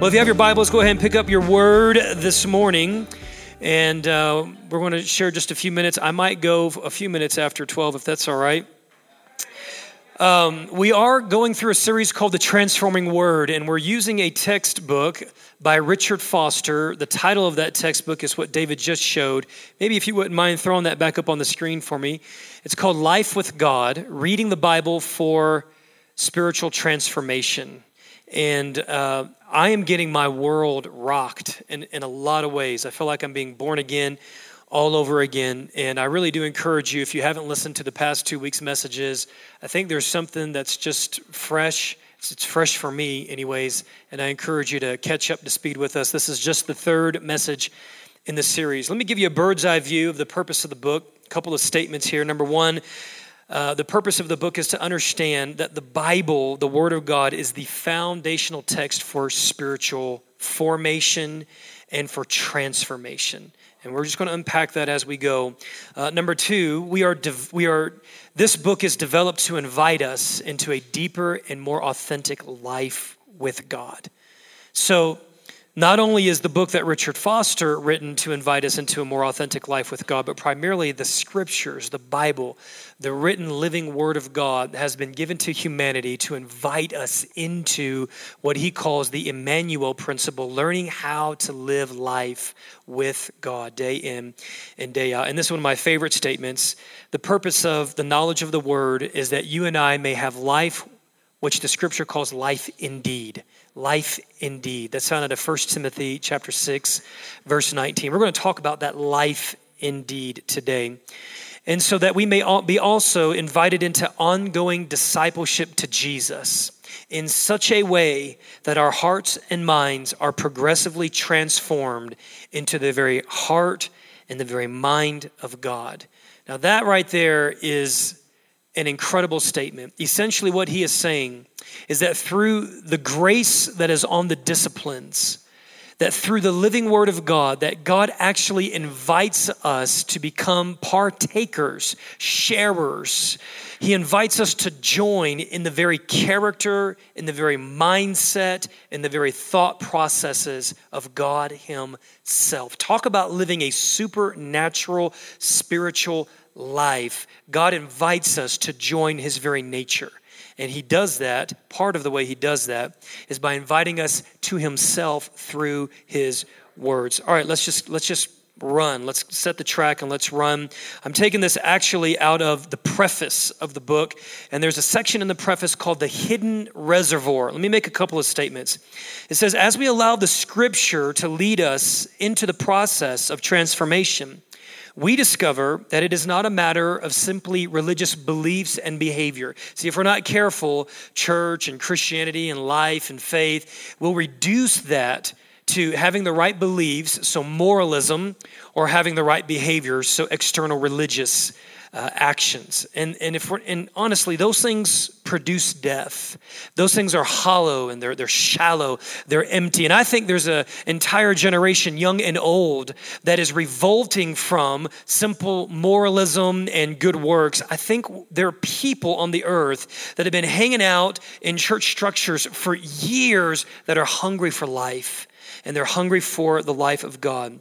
Well, if you have your Bibles, go ahead and pick up your word this morning. And uh, we're going to share just a few minutes. I might go a few minutes after 12 if that's all right. Um, we are going through a series called The Transforming Word, and we're using a textbook by Richard Foster. The title of that textbook is what David just showed. Maybe if you wouldn't mind throwing that back up on the screen for me. It's called Life with God Reading the Bible for Spiritual Transformation. And uh, I am getting my world rocked in, in a lot of ways. I feel like I'm being born again all over again. And I really do encourage you, if you haven't listened to the past two weeks' messages, I think there's something that's just fresh. It's, it's fresh for me, anyways. And I encourage you to catch up to speed with us. This is just the third message in the series. Let me give you a bird's eye view of the purpose of the book. A couple of statements here. Number one, uh, the purpose of the book is to understand that the Bible, the Word of God, is the foundational text for spiritual formation and for transformation. And we're just going to unpack that as we go. Uh, number two, we are, we are, this book is developed to invite us into a deeper and more authentic life with God. So, not only is the book that Richard Foster written to invite us into a more authentic life with God, but primarily the scriptures, the Bible, the written living word of God has been given to humanity to invite us into what he calls the Immanuel principle, learning how to live life with God day in and day out. And this is one of my favorite statements. The purpose of the knowledge of the word is that you and I may have life, which the scripture calls life indeed life indeed. That's found in 1 Timothy chapter 6, verse 19. We're going to talk about that life indeed today. And so that we may be also invited into ongoing discipleship to Jesus in such a way that our hearts and minds are progressively transformed into the very heart and the very mind of God. Now, that right there is an incredible statement. Essentially, what he is saying is that through the grace that is on the disciplines, that through the living word of God, that God actually invites us to become partakers, sharers. He invites us to join in the very character, in the very mindset, in the very thought processes of God Himself. Talk about living a supernatural, spiritual life. God invites us to join His very nature. And he does that, part of the way he does that is by inviting us to himself through his words. All right, let's just let's just run. Let's set the track and let's run. I'm taking this actually out of the preface of the book, and there's a section in the preface called The Hidden Reservoir. Let me make a couple of statements. It says, As we allow the scripture to lead us into the process of transformation, we discover that it is not a matter of simply religious beliefs and behavior. See, if we're not careful, church and Christianity and life and faith will reduce that to having the right beliefs, so moralism, or having the right behaviors, so external religious uh, actions. And, and, if we're, and honestly, those things produce death. Those things are hollow and they're, they're shallow, they're empty. And I think there's an entire generation, young and old, that is revolting from simple moralism and good works. I think there are people on the earth that have been hanging out in church structures for years that are hungry for life and they're hungry for the life of God.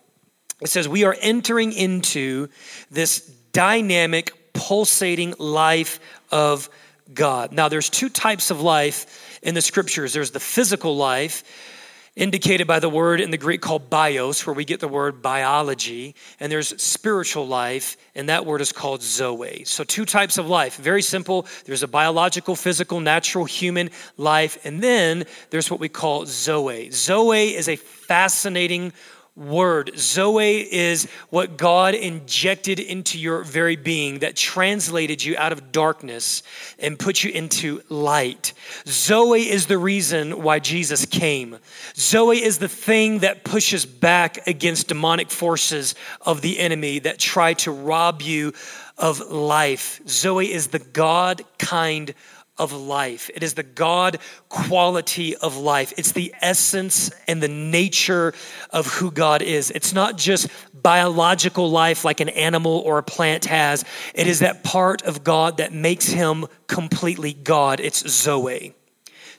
It says, We are entering into this dynamic, pulsating life of God. Now, there's two types of life in the scriptures there's the physical life, indicated by the word in the Greek called bios, where we get the word biology, and there's spiritual life, and that word is called zoe. So, two types of life. Very simple. There's a biological, physical, natural, human life, and then there's what we call zoe. Zoe is a fascinating word. Zoe is what God injected into your very being that translated you out of darkness and put you into light. Zoe is the reason why Jesus came. Zoe is the thing that pushes back against demonic forces of the enemy that try to rob you of life. Zoe is the God kind of life. It is the God quality of life. It's the essence and the nature of who God is. It's not just biological life like an animal or a plant has, it is that part of God that makes him completely God. It's Zoe.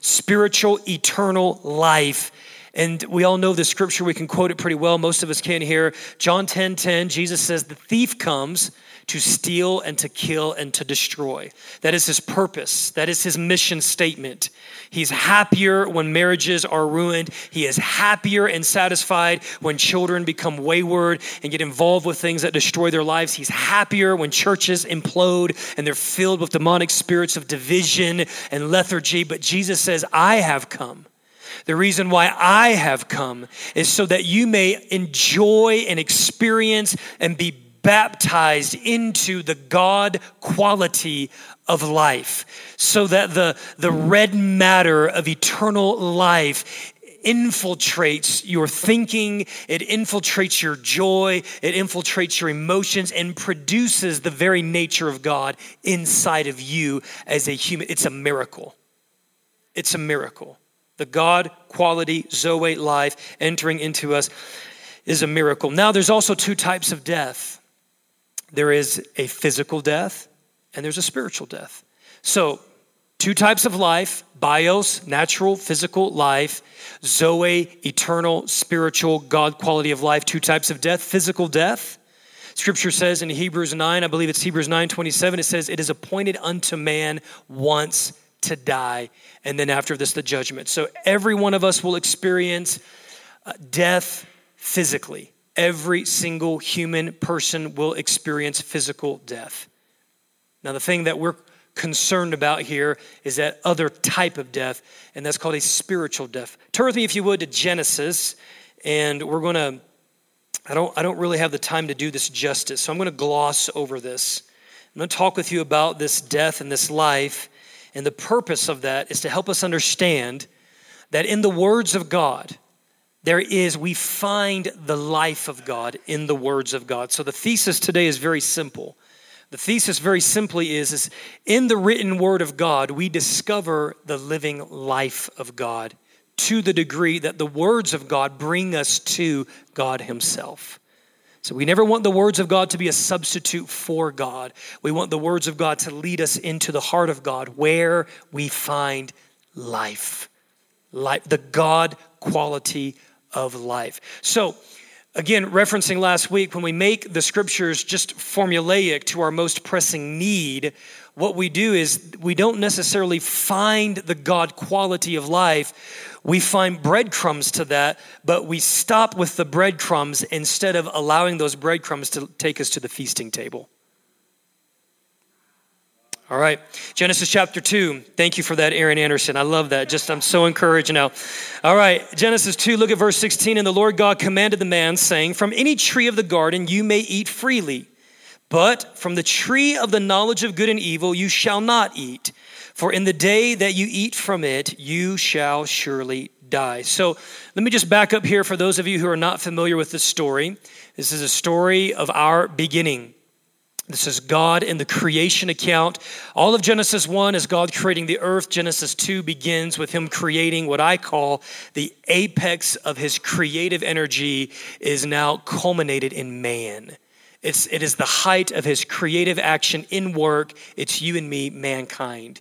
Spiritual, eternal life And we all know the scripture, we can quote it pretty well. Most of us can here. John 10 10, Jesus says, The thief comes to steal and to kill and to destroy. That is his purpose. That is his mission statement. He's happier when marriages are ruined. He is happier and satisfied when children become wayward and get involved with things that destroy their lives. He's happier when churches implode and they're filled with demonic spirits of division and lethargy. But Jesus says, I have come the reason why I have come is so that you may enjoy and experience and be baptized into the God quality of life, so that the, the red matter of eternal life infiltrates your thinking, it infiltrates your joy, it infiltrates your emotions, and produces the very nature of God inside of you as a human. It's a miracle. It's a miracle. The God quality Zoe life entering into us is a miracle. Now, there's also two types of death there is a physical death and there's a spiritual death. So, two types of life bios, natural, physical life, Zoe, eternal, spiritual, God quality of life, two types of death. Physical death. Scripture says in Hebrews 9, I believe it's Hebrews 9 27, it says, It is appointed unto man once to die, and then after this, the judgment. So every one of us will experience uh, death physically. Every single human person will experience physical death. Now, the thing that we're concerned about here is that other type of death, and that's called a spiritual death. Turn with me, if you would, to Genesis, and we're going to. I don't, I don't really have the time to do this justice, so I'm going to gloss over this. I'm going to talk with you about this death and this life and the purpose of that is to help us understand that in the words of God, there is, we find the life of God in the words of God. So the thesis today is very simple. The thesis, very simply, is, is in the written word of God, we discover the living life of God to the degree that the words of God bring us to God Himself. So we never want the words of God to be a substitute for God. We want the words of God to lead us into the heart of God where we find life. Life, the God quality of life. So again, referencing last week, when we make the scriptures just formulaic to our most pressing need, what we do is we don't necessarily find the God quality of life we find breadcrumbs to that, but we stop with the breadcrumbs instead of allowing those breadcrumbs to take us to the feasting table. All right, Genesis chapter 2. Thank you for that, Aaron Anderson. I love that. Just, I'm so encouraged now. All right, Genesis 2, look at verse 16. And the Lord God commanded the man, saying, From any tree of the garden you may eat freely, but from the tree of the knowledge of good and evil you shall not eat. For in the day that you eat from it, you shall surely die. So let me just back up here for those of you who are not familiar with this story. This is a story of our beginning. This is God in the creation account. All of Genesis 1 is God creating the earth. Genesis 2 begins with Him creating what I call the apex of His creative energy, is now culminated in man. It's, it is the height of His creative action in work. It's you and me, mankind.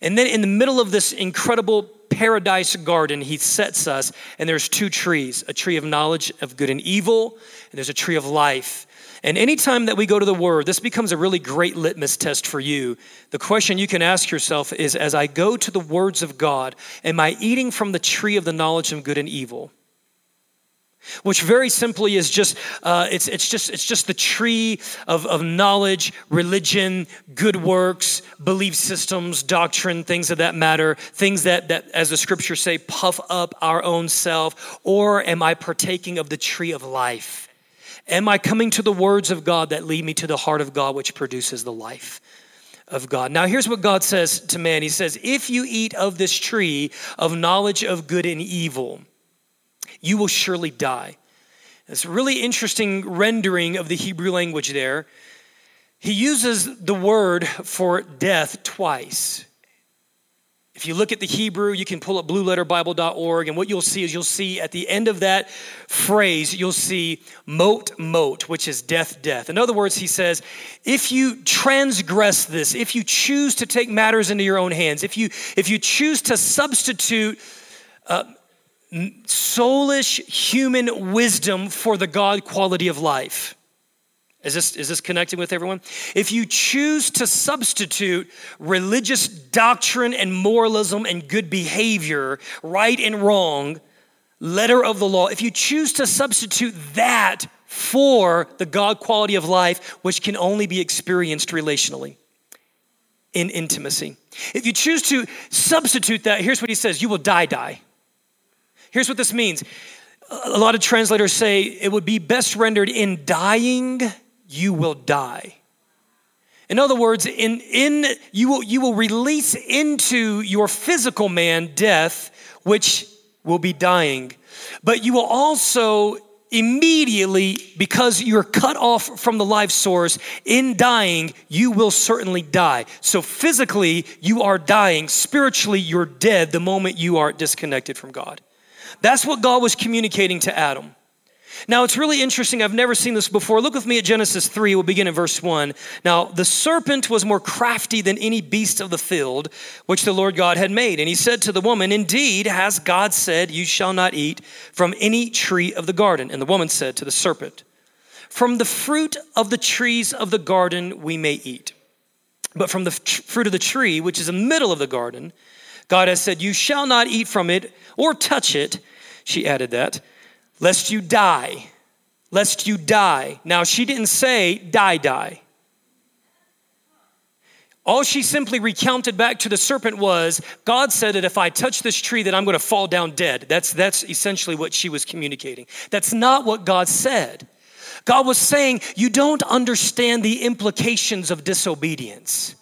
And then in the middle of this incredible paradise garden, he sets us, and there's two trees a tree of knowledge of good and evil, and there's a tree of life. And anytime that we go to the Word, this becomes a really great litmus test for you. The question you can ask yourself is as I go to the words of God, am I eating from the tree of the knowledge of good and evil? which very simply is just uh, it's, it's just it's just the tree of, of knowledge religion good works belief systems doctrine things of that matter things that, that as the scriptures say puff up our own self or am i partaking of the tree of life am i coming to the words of god that lead me to the heart of god which produces the life of God. Now, here's what God says to man He says, If you eat of this tree of knowledge of good and evil, you will surely die. It's a really interesting rendering of the Hebrew language there. He uses the word for death twice. If you look at the Hebrew, you can pull up blueletterbible.org, and what you'll see is you'll see at the end of that phrase, you'll see mot mot, which is death, death. In other words, he says, if you transgress this, if you choose to take matters into your own hands, if you if you choose to substitute uh, soulish human wisdom for the God quality of life. Is this, is this connecting with everyone? If you choose to substitute religious doctrine and moralism and good behavior, right and wrong, letter of the law, if you choose to substitute that for the God quality of life, which can only be experienced relationally in intimacy. If you choose to substitute that, here's what he says you will die, die. Here's what this means. A lot of translators say it would be best rendered in dying, you will die. In other words, in, in you will you will release into your physical man death, which will be dying. But you will also immediately, because you're cut off from the life source, in dying, you will certainly die. So physically, you are dying. Spiritually, you're dead the moment you are disconnected from God. That's what God was communicating to Adam. Now, it's really interesting. I've never seen this before. Look with me at Genesis 3. We'll begin in verse 1. Now, the serpent was more crafty than any beast of the field which the Lord God had made. And he said to the woman, Indeed, has God said, You shall not eat from any tree of the garden. And the woman said to the serpent, From the fruit of the trees of the garden we may eat. But from the fruit of the tree, which is in the middle of the garden, God has said, You shall not eat from it or touch it. She added that lest you die. Lest you die. Now, she didn't say, die, die. All she simply recounted back to the serpent was, God said that if I touch this tree, that I'm going to fall down dead. That's, that's essentially what she was communicating. That's not what God said. God was saying, You don't understand the implications of disobedience.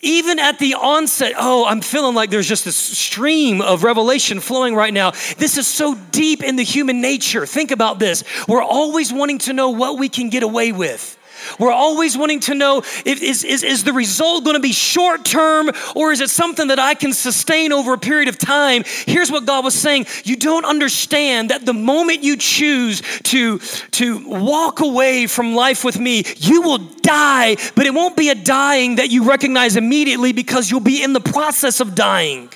Even at the onset, oh, I'm feeling like there's just this stream of revelation flowing right now. This is so deep in the human nature. Think about this. We're always wanting to know what we can get away with. We're always wanting to know if, is, is, is the result going to be short term or is it something that I can sustain over a period of time? Here's what God was saying You don't understand that the moment you choose to, to walk away from life with me, you will die, but it won't be a dying that you recognize immediately because you'll be in the process of dying.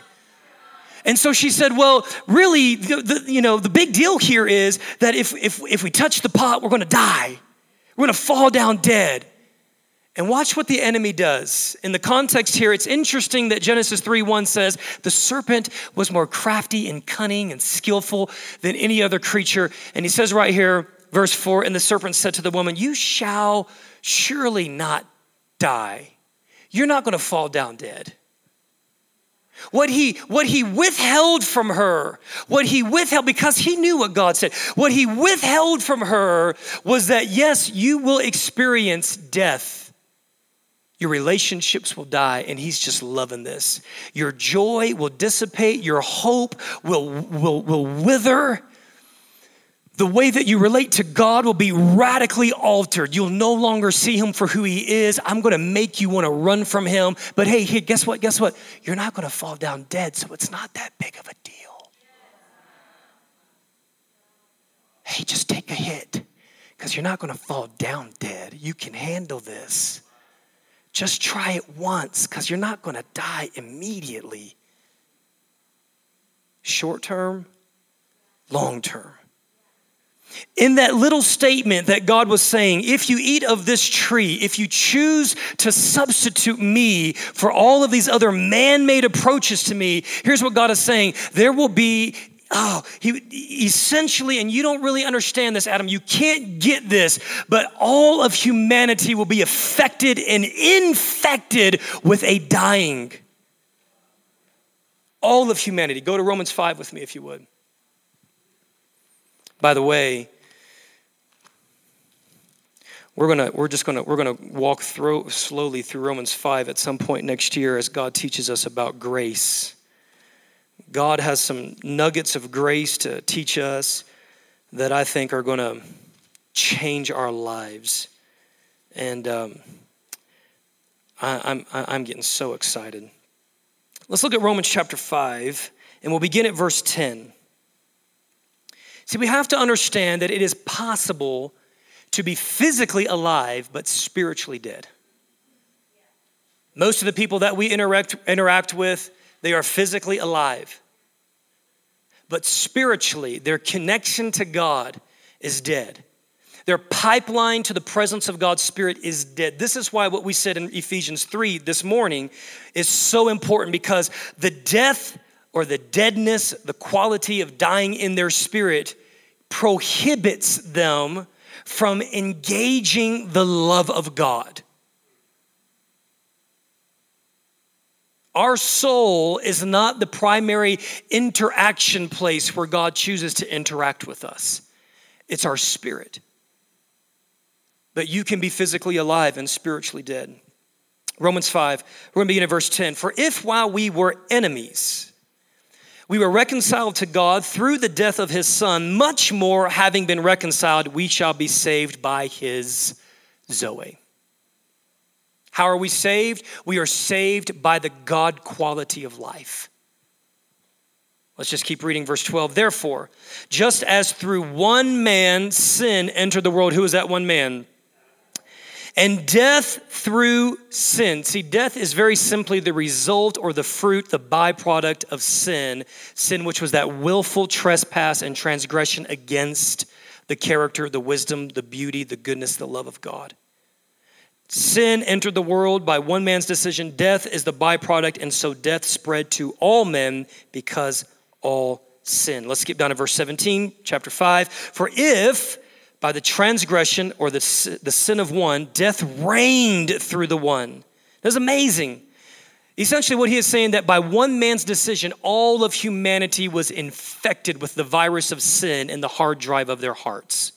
And so she said, Well, really, the, the, you know, the big deal here is that if, if, if we touch the pot, we're going to die. We're going to fall down dead. And watch what the enemy does. In the context here, it's interesting that Genesis 3 1 says, The serpent was more crafty and cunning and skillful than any other creature. And he says right here, verse 4 And the serpent said to the woman, You shall surely not die. You're not going to fall down dead. What he, what he withheld from her, what he withheld, because he knew what God said, what he withheld from her was that, yes, you will experience death. Your relationships will die, and he's just loving this. Your joy will dissipate, your hope will, will, will wither the way that you relate to God will be radically altered. You'll no longer see him for who he is. I'm going to make you want to run from him. But hey, guess what? Guess what? You're not going to fall down dead, so it's not that big of a deal. Hey, just take a hit because you're not going to fall down dead. You can handle this. Just try it once because you're not going to die immediately. Short term, long term in that little statement that God was saying, if you eat of this tree, if you choose to substitute me for all of these other man made approaches to me, here's what God is saying there will be oh, he essentially, and you don't really understand this, Adam, you can't get this, but all of humanity will be affected and infected with a dying. All of humanity. Go to Romans 5 with me, if you would. By the way, we're gonna we're just gonna we're gonna walk through slowly through Romans 5 at some point next year as God teaches us about grace. God has some nuggets of grace to teach us that I think are to change our lives. And um, I, I'm, I'm getting so excited. Let's look at Romans chapter 5, and we'll begin at verse 10. See, we have to understand that it is possible to be physically alive but spiritually dead. Most of the people that we interact, interact with, they are physically alive, but spiritually, their connection to God is dead. Their pipeline to the presence of God's Spirit is dead. This is why what we said in Ephesians 3 this morning is so important because the death or the deadness, the quality of dying in their spirit prohibits them from engaging the love of God. Our soul is not the primary interaction place where God chooses to interact with us, it's our spirit. But you can be physically alive and spiritually dead. Romans 5, we're going to begin at verse 10. For if while we were enemies, we were reconciled to God through the death of his son, much more having been reconciled, we shall be saved by his Zoe. How are we saved? We are saved by the God quality of life. Let's just keep reading verse 12. Therefore, just as through one man sin entered the world, who is that one man? And death through sin. See, death is very simply the result or the fruit, the byproduct of sin. Sin, which was that willful trespass and transgression against the character, the wisdom, the beauty, the goodness, the love of God. Sin entered the world by one man's decision. Death is the byproduct, and so death spread to all men because all sin. Let's skip down to verse 17, chapter 5. For if by the transgression or the, the sin of one, death reigned through the one. That's amazing. Essentially, what he is saying that by one man's decision, all of humanity was infected with the virus of sin in the hard drive of their hearts.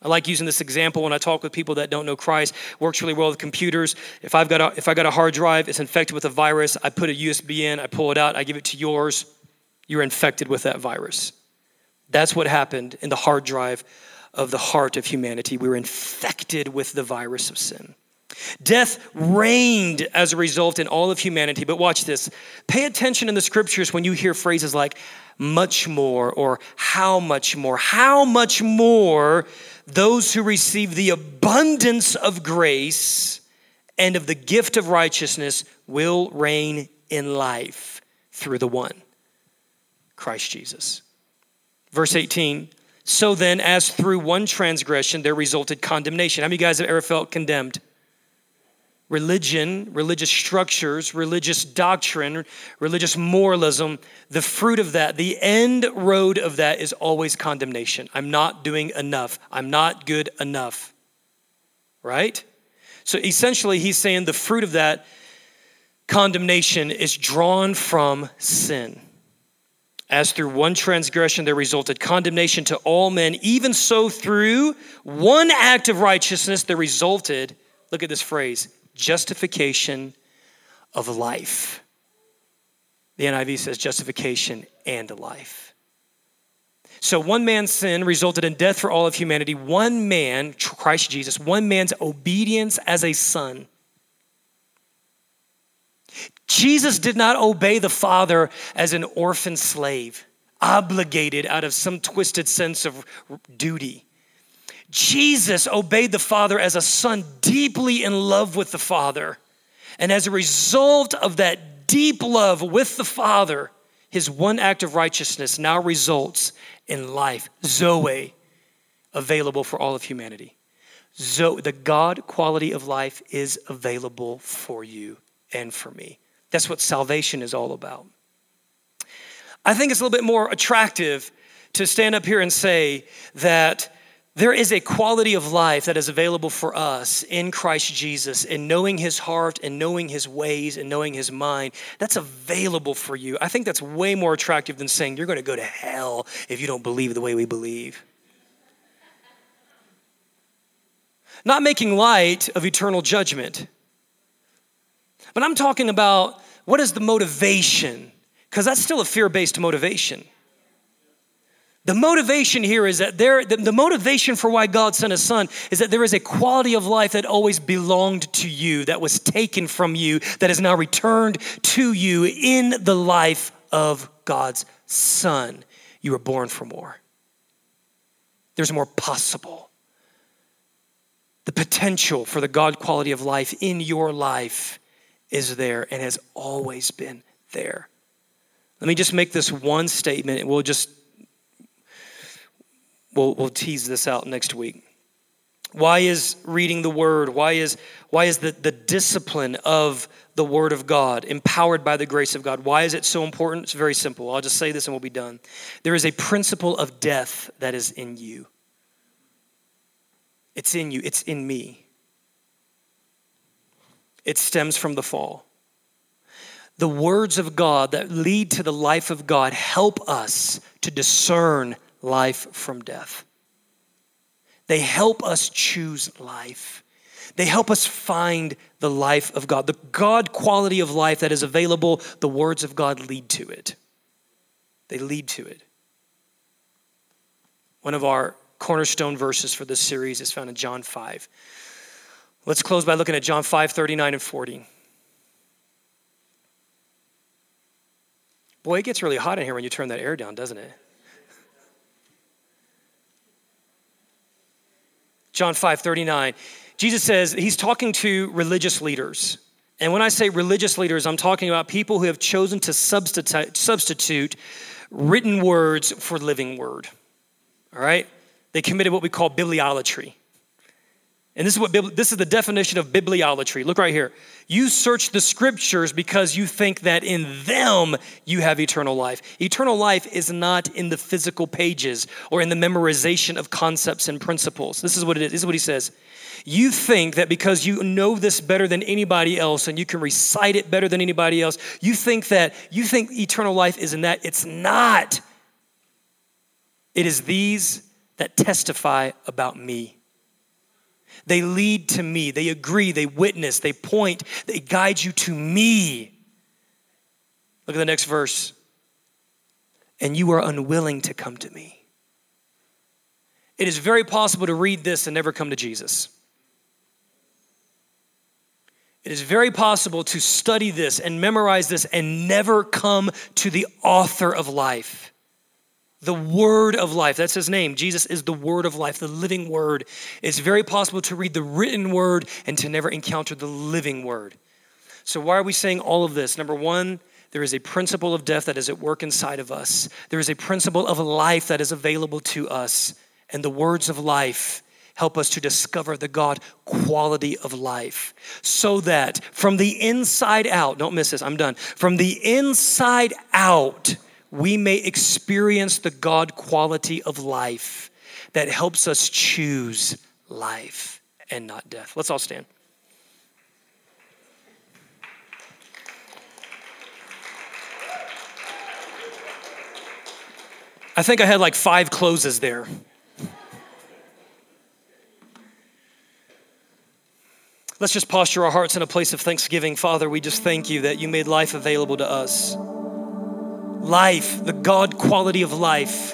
I like using this example when I talk with people that don't know Christ. Works really well with computers. If I've got a, if I got a hard drive, it's infected with a virus. I put a USB in, I pull it out, I give it to yours. You're infected with that virus. That's what happened in the hard drive of the heart of humanity. We were infected with the virus of sin. Death reigned as a result in all of humanity. But watch this. Pay attention in the scriptures when you hear phrases like much more or how much more. How much more those who receive the abundance of grace and of the gift of righteousness will reign in life through the one, Christ Jesus. Verse 18 So then, as through one transgression there resulted condemnation. How many of you guys have ever felt condemned? religion, religious structures, religious doctrine, religious moralism, the fruit of that, the end road of that is always condemnation. I'm not doing enough. I'm not good enough. Right? So essentially, he's saying the fruit of that condemnation is drawn from sin. As through one transgression there resulted condemnation to all men, even so through one act of righteousness there resulted, look at this phrase, justification of life. The NIV says justification and life. So, one man's sin resulted in death for all of humanity. One man, Christ Jesus, one man's obedience as a son. Jesus did not obey the Father as an orphan slave, obligated out of some twisted sense of duty. Jesus obeyed the Father as a son, deeply in love with the Father. And as a result of that deep love with the Father, his one act of righteousness now results in life, Zoe, available for all of humanity. Zoe, the God quality of life is available for you and for me. That's what salvation is all about. I think it's a little bit more attractive to stand up here and say that there is a quality of life that is available for us in Christ Jesus, in knowing his heart and knowing his ways and knowing his mind. That's available for you. I think that's way more attractive than saying you're going to go to hell if you don't believe the way we believe. Not making light of eternal judgment, but I'm talking about what is the motivation, because that's still a fear based motivation. The motivation here is that there, the, the, motivation for why God sent his son is that there is a quality of life that always belonged to you, that was taken from you, that is now returned to you in the life of God's son. You were born for more. There's more possible. The potential for the God quality of life in your life is there and has always been there. Let me just make this one statement and we'll just we'll, we'll tease this out next week. Why is reading the word, why is why is the, the discipline of the word of God, empowered by the grace of God, why is it so important? It's very simple. I'll just say this and we'll be done. There is a principle of death that is in you. It's in you, it's in me. It stems from the fall. The words of God that lead to the life of God help us to discern life from death. They help us choose life. They help us find the life of God. The God quality of life that is available, the words of God lead to it. They lead to it. One of our cornerstone verses for this series is found in John 5. Let's close by looking at John 5 39 and 40. Boy, it gets really hot in here when you turn that air down, doesn't it? John 5 39. Jesus says he's talking to religious leaders. And when I say religious leaders, I'm talking about people who have chosen to substitute, substitute written words for living word. All right? They committed what we call bibliolatry. And this is what this is the definition of bibliolatry. Look right here. You search the scriptures because you think that in them you have eternal life. Eternal life is not in the physical pages or in the memorization of concepts and principles. This is what it is. This is what he says. You think that because you know this better than anybody else and you can recite it better than anybody else, you think that you think eternal life is in that. It's not. It is these that testify about me. They lead to me. They agree. They witness. They point. They guide you to me. Look at the next verse. And you are unwilling to come to me. It is very possible to read this and never come to Jesus. It is very possible to study this and memorize this and never come to the author of life the word of life. That's his name. Jesus is the word of life, the living word. It's very possible to read the written word and to never encounter the living word. So, why are we saying all of this? Number one, there is a principle of death that is at work inside of us, there is a principle of life that is available to us, and the words of life help us to discover the God quality of life so that from the inside out, don't miss this, I'm done. From the inside out, we may experience the God quality of life that helps us choose life and not death. Let's all stand. I think I had like five closes there. Let's just posture our hearts in a place of thanksgiving. Father, we just thank you that you made life available to us life, the God quality of life,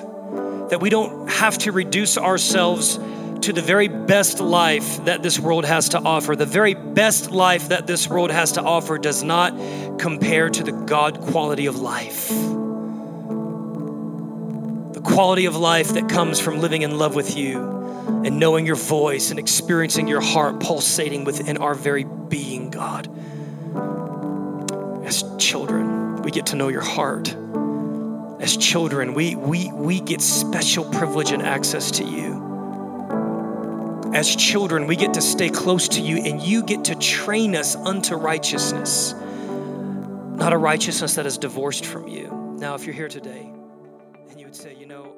that we don't have to reduce ourselves to the very best life that this world has to offer. The very best life that this world has to offer does not compare to the God quality of life. The quality of life that comes from living in love with you and knowing your voice and experiencing your heart pulsating within our very being, God. As children, we get to know your heart as children, we, we, we get special privilege and access to you. As children, we get to stay close to you and you get to train us unto righteousness, not a righteousness that is divorced from you. Now, if you're here today and you would say, you know,